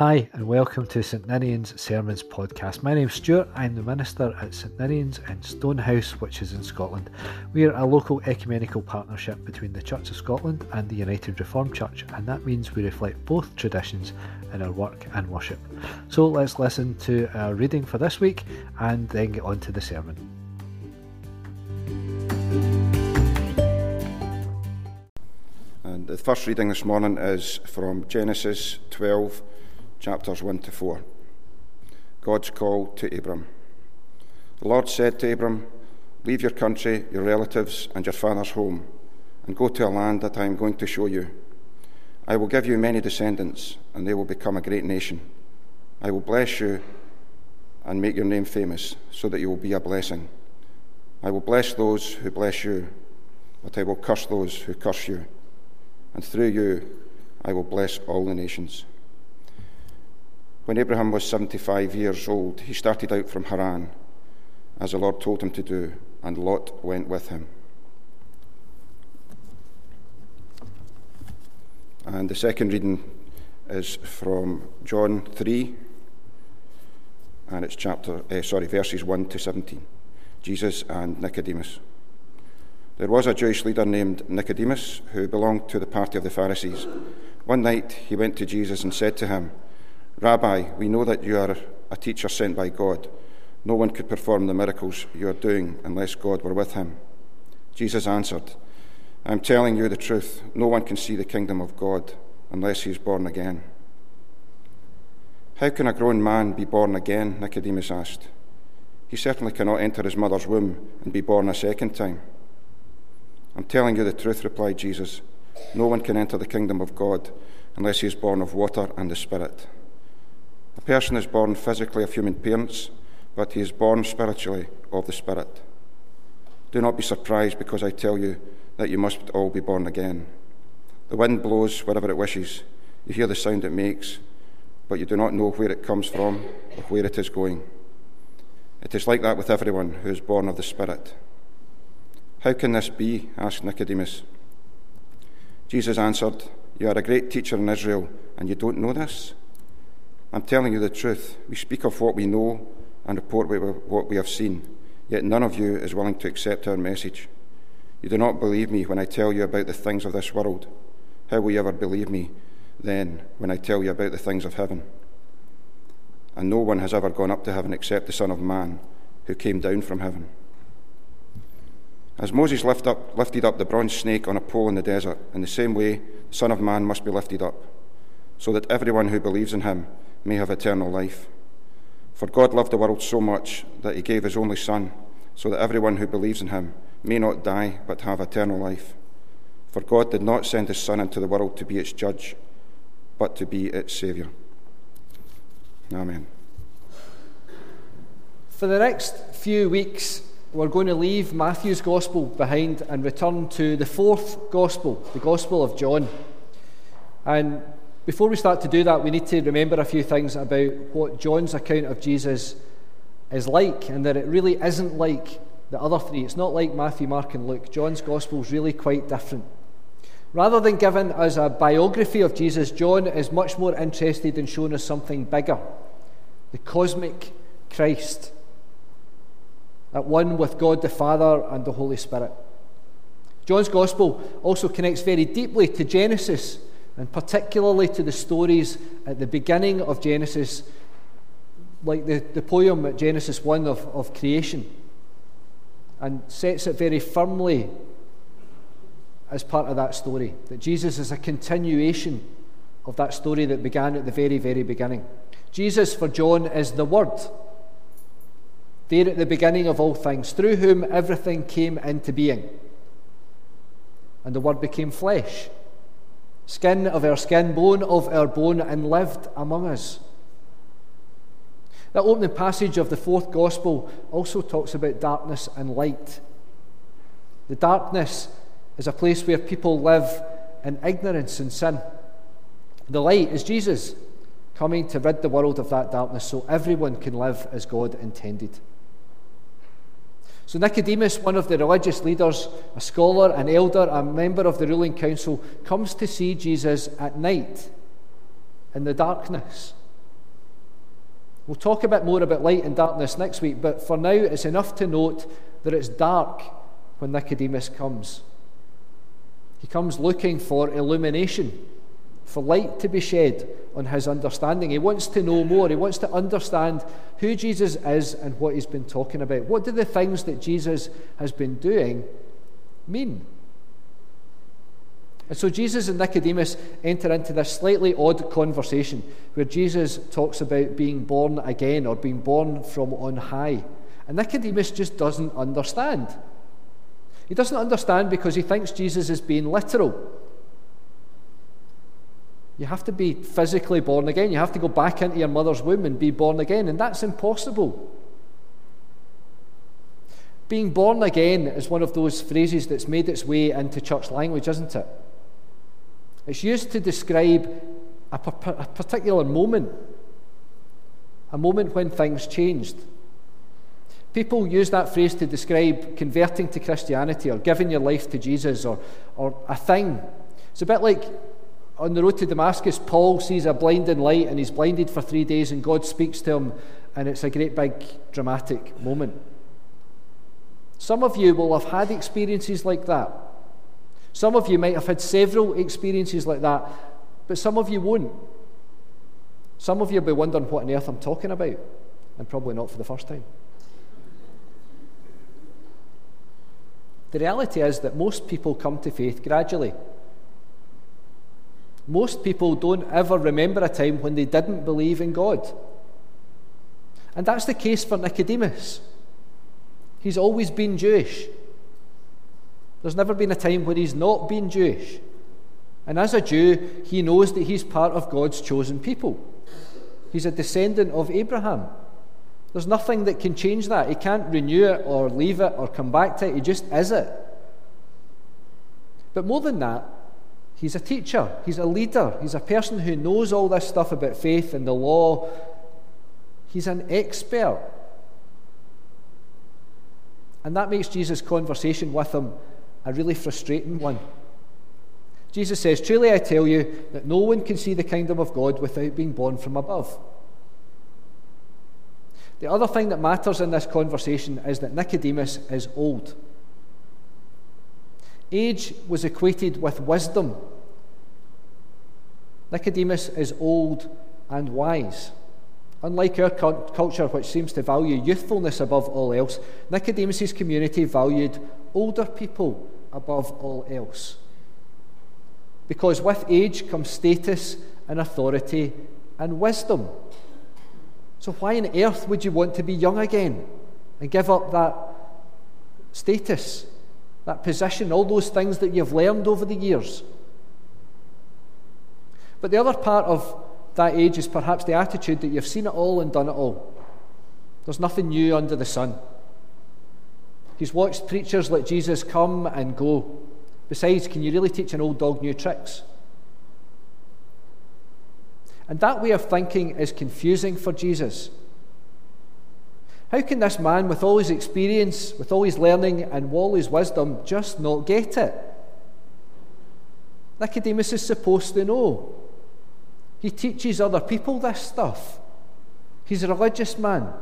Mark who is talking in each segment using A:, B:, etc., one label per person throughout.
A: Hi, and welcome to St Ninian's Sermons podcast. My name's Stuart. I'm the minister at St Ninian's in Stonehouse, which is in Scotland. We are a local ecumenical partnership between the Church of Scotland and the United Reformed Church, and that means we reflect both traditions in our work and worship. So let's listen to our reading for this week and then get on to the sermon.
B: And the first reading this morning is from Genesis 12 chapters 1 to 4. God's call to Abram. The Lord said to Abram, Leave your country, your relatives, and your father's home, and go to a land that I am going to show you. I will give you many descendants, and they will become a great nation. I will bless you and make your name famous, so that you will be a blessing. I will bless those who bless you, but I will curse those who curse you. And through you I will bless all the nations. When Abraham was 75 years old, he started out from Haran, as the Lord told him to do, and Lot went with him. And the second reading is from John 3, and it's chapter, uh, sorry, verses 1 to 17. Jesus and Nicodemus. There was a Jewish leader named Nicodemus who belonged to the party of the Pharisees. One night he went to Jesus and said to him, Rabbi, we know that you are a teacher sent by God. No one could perform the miracles you are doing unless God were with him. Jesus answered, I am telling you the truth. No one can see the kingdom of God unless he is born again. How can a grown man be born again? Nicodemus asked. He certainly cannot enter his mother's womb and be born a second time. I'm telling you the truth, replied Jesus. No one can enter the kingdom of God unless he is born of water and the Spirit. A person is born physically of human parents, but he is born spiritually of the Spirit. Do not be surprised because I tell you that you must all be born again. The wind blows wherever it wishes. You hear the sound it makes, but you do not know where it comes from or where it is going. It is like that with everyone who is born of the Spirit. How can this be? asked Nicodemus. Jesus answered, You are a great teacher in Israel, and you don't know this? I'm telling you the truth. We speak of what we know and report what we have seen, yet none of you is willing to accept our message. You do not believe me when I tell you about the things of this world. How will you ever believe me then when I tell you about the things of heaven? And no one has ever gone up to heaven except the Son of Man, who came down from heaven. As Moses lift up, lifted up the bronze snake on a pole in the desert, in the same way the Son of Man must be lifted up, so that everyone who believes in him may have eternal life. For God loved the world so much that he gave his only Son, so that everyone who believes in him may not die but have eternal life. For God did not send his Son into the world to be its judge, but to be its Saviour. Amen.
A: For the next few weeks, we're going to leave Matthew's Gospel behind and return to the fourth Gospel, the Gospel of John. And before we start to do that, we need to remember a few things about what John's account of Jesus is like, and that it really isn't like the other three. It's not like Matthew, Mark, and Luke. John's Gospel is really quite different. Rather than giving us a biography of Jesus, John is much more interested in showing us something bigger the cosmic Christ, at one with God the Father and the Holy Spirit. John's Gospel also connects very deeply to Genesis and particularly to the stories at the beginning of Genesis, like the, the poem at Genesis 1 of, of creation, and sets it very firmly as part of that story. That Jesus is a continuation of that story that began at the very, very beginning. Jesus, for John, is the Word. There at the beginning of all things, through whom everything came into being. And the Word became flesh skin of our skin, bone of our bone, and lived among us. That opening passage of the fourth gospel also talks about darkness and light. The darkness is a place where people live in ignorance and sin. The light is Jesus coming to rid the world of that darkness so everyone can live as God intended. So, Nicodemus, one of the religious leaders, a scholar, an elder, a member of the ruling council, comes to see Jesus at night in the darkness We'll talk a bit more about light and darkness next week, but for now it's enough to note that it's dark when Nicodemus comes. He comes looking for illumination, for light to be shed on his understanding. He wants to know more. He wants to understand who Jesus is and what he's been talking about. What do the things that Jesus has been doing mean? And so Jesus and Nicodemus enter into this slightly odd conversation where Jesus talks about being born again or being born from on high. And Nicodemus just doesn't understand. He doesn't understand because he thinks Jesus is being literal. You have to be physically born again. You have to go back into your mother's womb and be born again, and that's impossible. Being born again is one of those phrases that's made its way into church language, isn't it? It's used to describe a, a particular moment, a moment when things changed. People use that phrase to describe converting to Christianity or giving your life to Jesus or, or a thing. It's a bit like on the road to Damascus, Paul sees a blinding light and he's blinded for three days, and God speaks to him, and it's a great big dramatic moment. Some of you will have had experiences like that. Some of you might have had several experiences like that, but some of you won't. Some of you will be wondering what on earth I'm talking about, and probably not for the first time. The reality is that most people come to faith gradually. Most people don't ever remember a time when they didn't believe in God. And that's the case for Nicodemus. He's always been Jewish. There's never been a time where he's not been Jewish. And as a Jew, he knows that he's part of God's chosen people. He's a descendant of Abraham. There's nothing that can change that. He can't renew it or leave it or come back to it. He just is it. But more than that, he's a teacher, he's a leader, he's a person who knows all this stuff about faith and the law. He's an expert. And that makes Jesus' conversation with him a really frustrating one. Jesus says, Truly I tell you that no one can see the kingdom of God without being born from above. The other thing that matters in this conversation is that Nicodemus is old. Age was equated with wisdom. Nicodemus is old and wise. Unlike our culture, which seems to value youthfulness above all else, Nicodemus's community valued older people above all else. Because with age comes status and authority and wisdom. So, why on earth would you want to be young again and give up that status, that position, all those things that you've learned over the years? But the other part of that age is perhaps the attitude that you've seen it all and done it all. There's nothing new under the sun. He's watched preachers like Jesus come and go. Besides, can you really teach an old dog new tricks? And that way of thinking is confusing for Jesus. How can this man, with all his experience, with all his learning, and all his wisdom, just not get it? Nicodemus is supposed to know. He teaches other people this stuff. He's a religious man.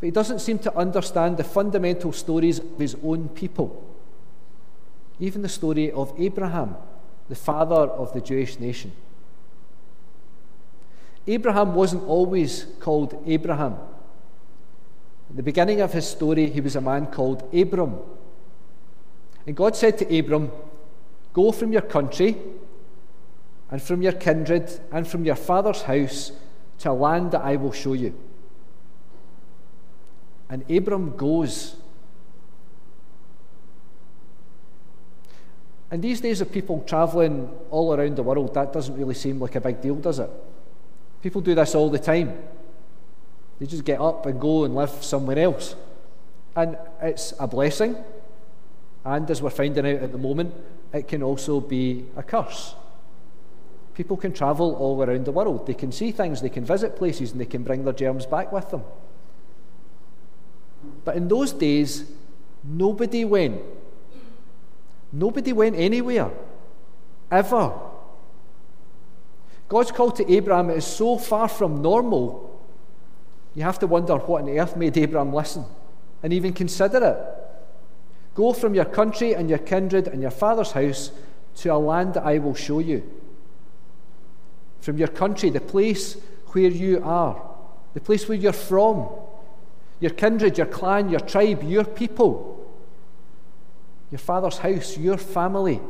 A: But he doesn't seem to understand the fundamental stories of his own people. Even the story of Abraham, the father of the Jewish nation. Abraham wasn't always called Abraham. At the beginning of his story, he was a man called Abram. And God said to Abram, Go from your country and from your kindred and from your father's house to a land that I will show you. And Abram goes. And these days of people travelling all around the world, that doesn't really seem like a big deal, does it? People do this all the time. They just get up and go and live somewhere else. And it's a blessing. And as we're finding out at the moment, it can also be a curse. People can travel all around the world. They can see things, they can visit places, and they can bring their germs back with them. But in those days, nobody went. Nobody went anywhere. Ever. God's call to Abraham is so far from normal You have to wonder what on earth made Abraham listen and even consider it. Go from your country and your kindred and your father's house to a land that I will show you. From your country, the place where you are, the place where you're from, your kindred, your clan, your tribe, your people, your father's house, your family,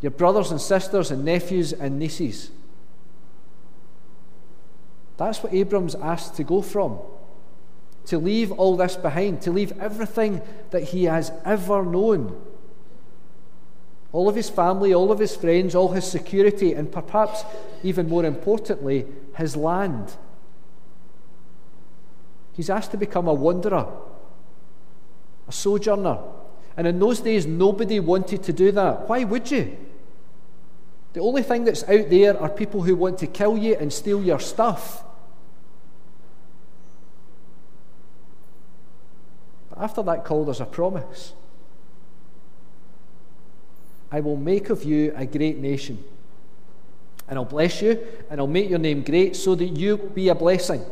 A: your brothers and sisters and nephews and nieces. That's what Abram's asked to go from. To leave all this behind, to leave everything that he has ever known. All of his family, all of his friends, all his security, and perhaps even more importantly, his land. He's asked to become a wanderer, a sojourner. And in those days, nobody wanted to do that. Why would you? The only thing that's out there are people who want to kill you and steal your stuff. But after that call, there's a promise. I will make of you a great nation. And I'll bless you, and I'll make your name great so that you will be a blessing.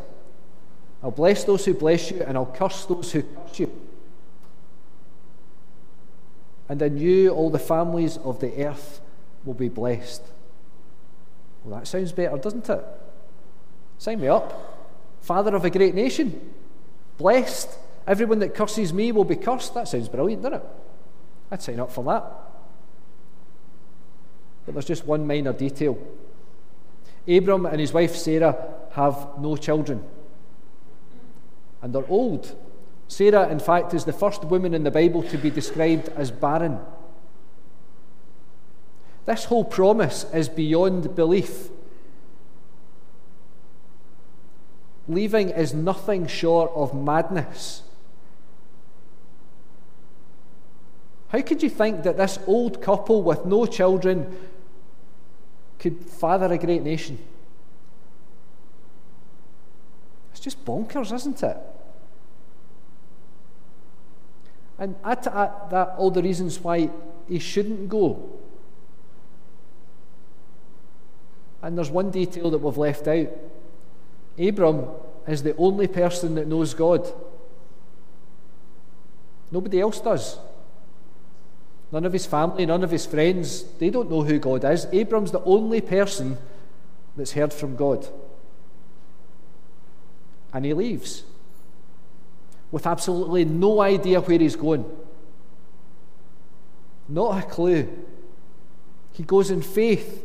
A: I'll bless those who bless you, and I'll curse those who curse you. And in you, all the families of the earth will be blessed. Well, that sounds better, doesn't it? Sign me up. Father of a great nation. Blessed Everyone that curses me will be cursed. That sounds brilliant, doesn't it? I'd sign up for that. But there's just one minor detail. Abram and his wife Sarah have no children. And they're old. Sarah, in fact, is the first woman in the Bible to be described as barren. This whole promise is beyond belief. Leaving is nothing short of madness. How could you think that this old couple with no children could father a great nation? It's just bonkers, isn't it? And add to that all the reasons why he shouldn't go. And there's one detail that we've left out. Abram is the only person that knows God. Nobody else does. None of his family, none of his friends, they don't know who God is. Abram's the only person that's heard from God. And he leaves with absolutely no idea where he's going. Not a clue. He goes in faith,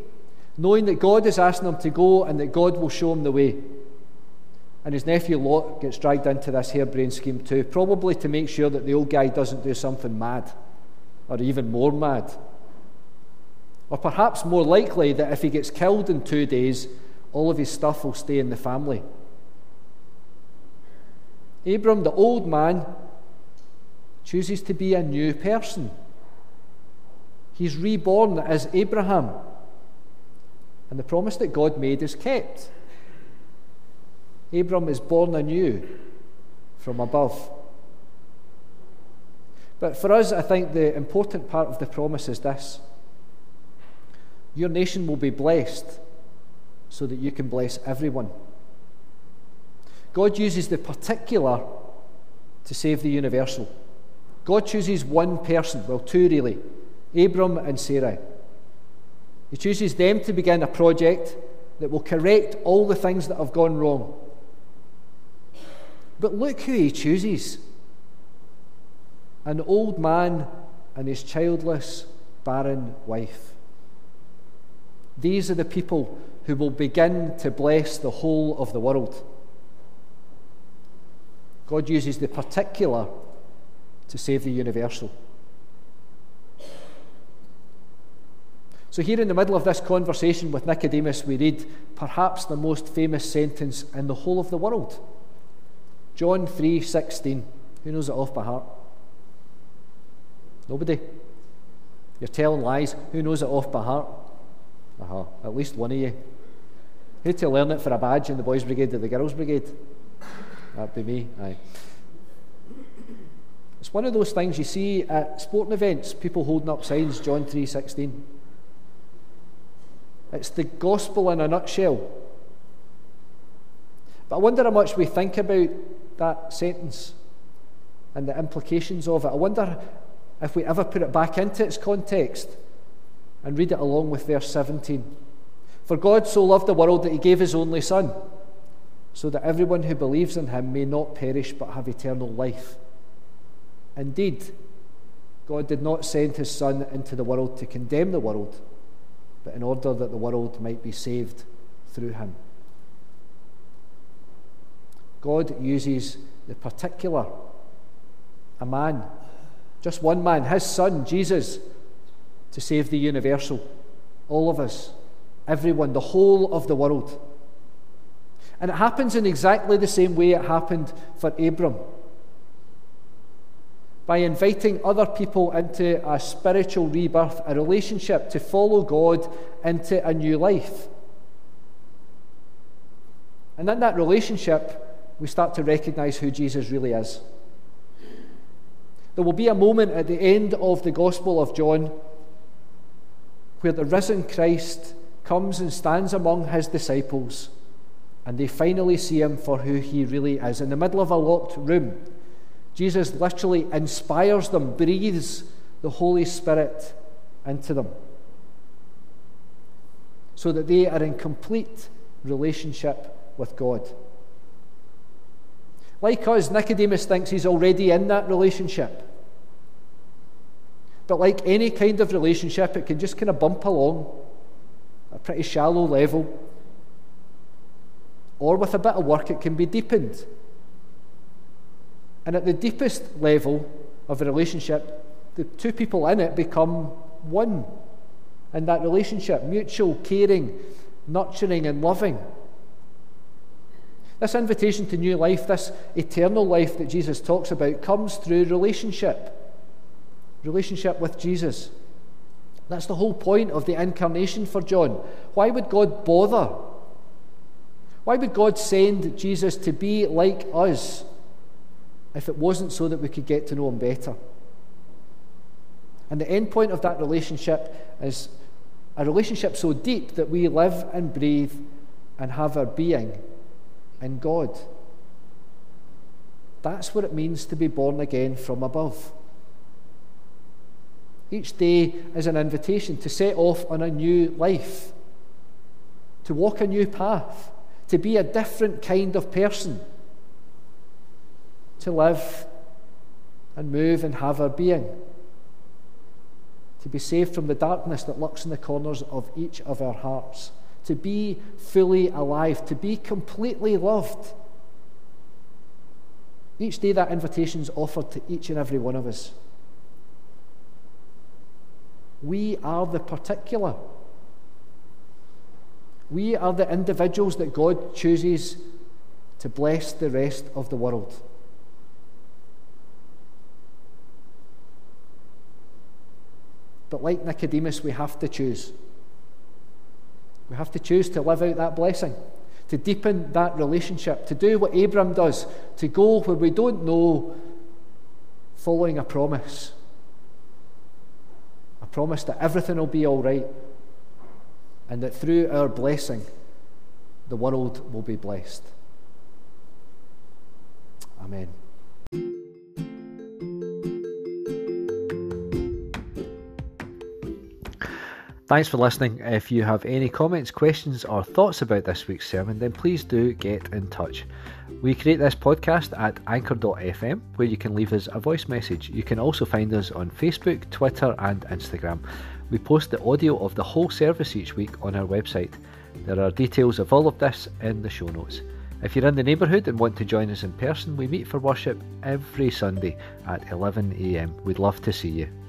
A: knowing that God is asking him to go and that God will show him the way. And his nephew Lot gets dragged into this harebrained scheme too, probably to make sure that the old guy doesn't do something mad or even more mad. Or perhaps more likely that if he gets killed in two days, all of his stuff will stay in the family. Abram, the old man, chooses to be a new person. He's reborn as Abraham. And the promise that God made is kept. Abram is born anew from above. But for us, I think the important part of the promise is this Your nation will be blessed so that you can bless everyone. God uses the particular to save the universal. God chooses one person, well, two really, Abram and Sarai. He chooses them to begin a project that will correct all the things that have gone wrong. But look who he chooses an old man and his childless, barren wife. These are the people who will begin to bless the whole of the world. God uses the particular to save the universal. So, here in the middle of this conversation with Nicodemus, we read perhaps the most famous sentence in the whole of the world. John 3:16. Who knows it off by heart? Nobody. You're telling lies. Who knows it off by heart? Uh-huh. At least one of you. Who to learn it for a badge in the boys' brigade or the girls' brigade? That'd be me. Aye. It's one of those things you see at sporting events, people holding up signs, John 3.16. It's the gospel in a nutshell. But I wonder how much we think about that sentence and the implications of it. I wonder if we ever put it back into its context and read it along with verse 17. For God so loved the world that he gave his only Son, so that everyone who believes in him may not perish but have eternal life. Indeed, God did not send his Son into the world to condemn the world, but in order that the world might be saved through him. God uses the particular, a man, just one man, his Son, Jesus, to save the universal, all of us, everyone, the whole of the world. And it happens in exactly the same way it happened for Abram. By inviting other people into a spiritual rebirth, a relationship to follow God into a new life. And in that relationship, we start to recognize who Jesus really is. There will be a moment at the end of the Gospel of John where the risen Christ comes and stands among his disciples and they finally see him for who he really is. In the middle of a locked room, Jesus literally inspires them, breathes the Holy Spirit into them so that they are in complete relationship with God. Like us, Nicodemus thinks he's already in that relationship. But like any kind of relationship, it can just kind of bump along a pretty shallow level. Or with a bit of work, it can be deepened. And at the deepest level of a relationship, the two people in it become one in that relationship mutual, caring, nurturing, and loving. This invitation to new life, this eternal life that Jesus talks about, comes through relationship relationship with Jesus. That's the whole point of the incarnation for John. Why would God bother? Why would God send Jesus to be like us if it wasn't so that we could get to know him better? And the end point of that relationship is a relationship so deep that we live and breathe and have our being in God. That's what it means to be born again from above. Each day is an invitation to set off on a new life, to walk a new path, to be a different kind of person, to live and move and have our being, to be saved from the darkness that lurks in the corners of each of our hearts, to be fully alive, to be completely loved. Each day, that invitation is offered to each and every one of us. We are the particular. We are the individuals that God chooses to bless the rest of the world. But like Nicodemus, we have to choose. We have to choose to live out that blessing, to deepen that relationship, to do what Abram does, to go where we don't know, following a promise A promise that everything will be all right and that through our blessing, the world will be blessed. Amen. Thanks for listening. If you have any comments, questions, or thoughts about this week's sermon, then please do get in touch. We create this podcast at anchor.fm where you can leave us a voice message. You can also find us on Facebook, Twitter, and Instagram. We post the audio of the whole service each week on our website. There are details of all of this in the show notes. If you're in the neighbourhood and want to join us in person, we meet for worship every Sunday at 11am. We'd love to see you.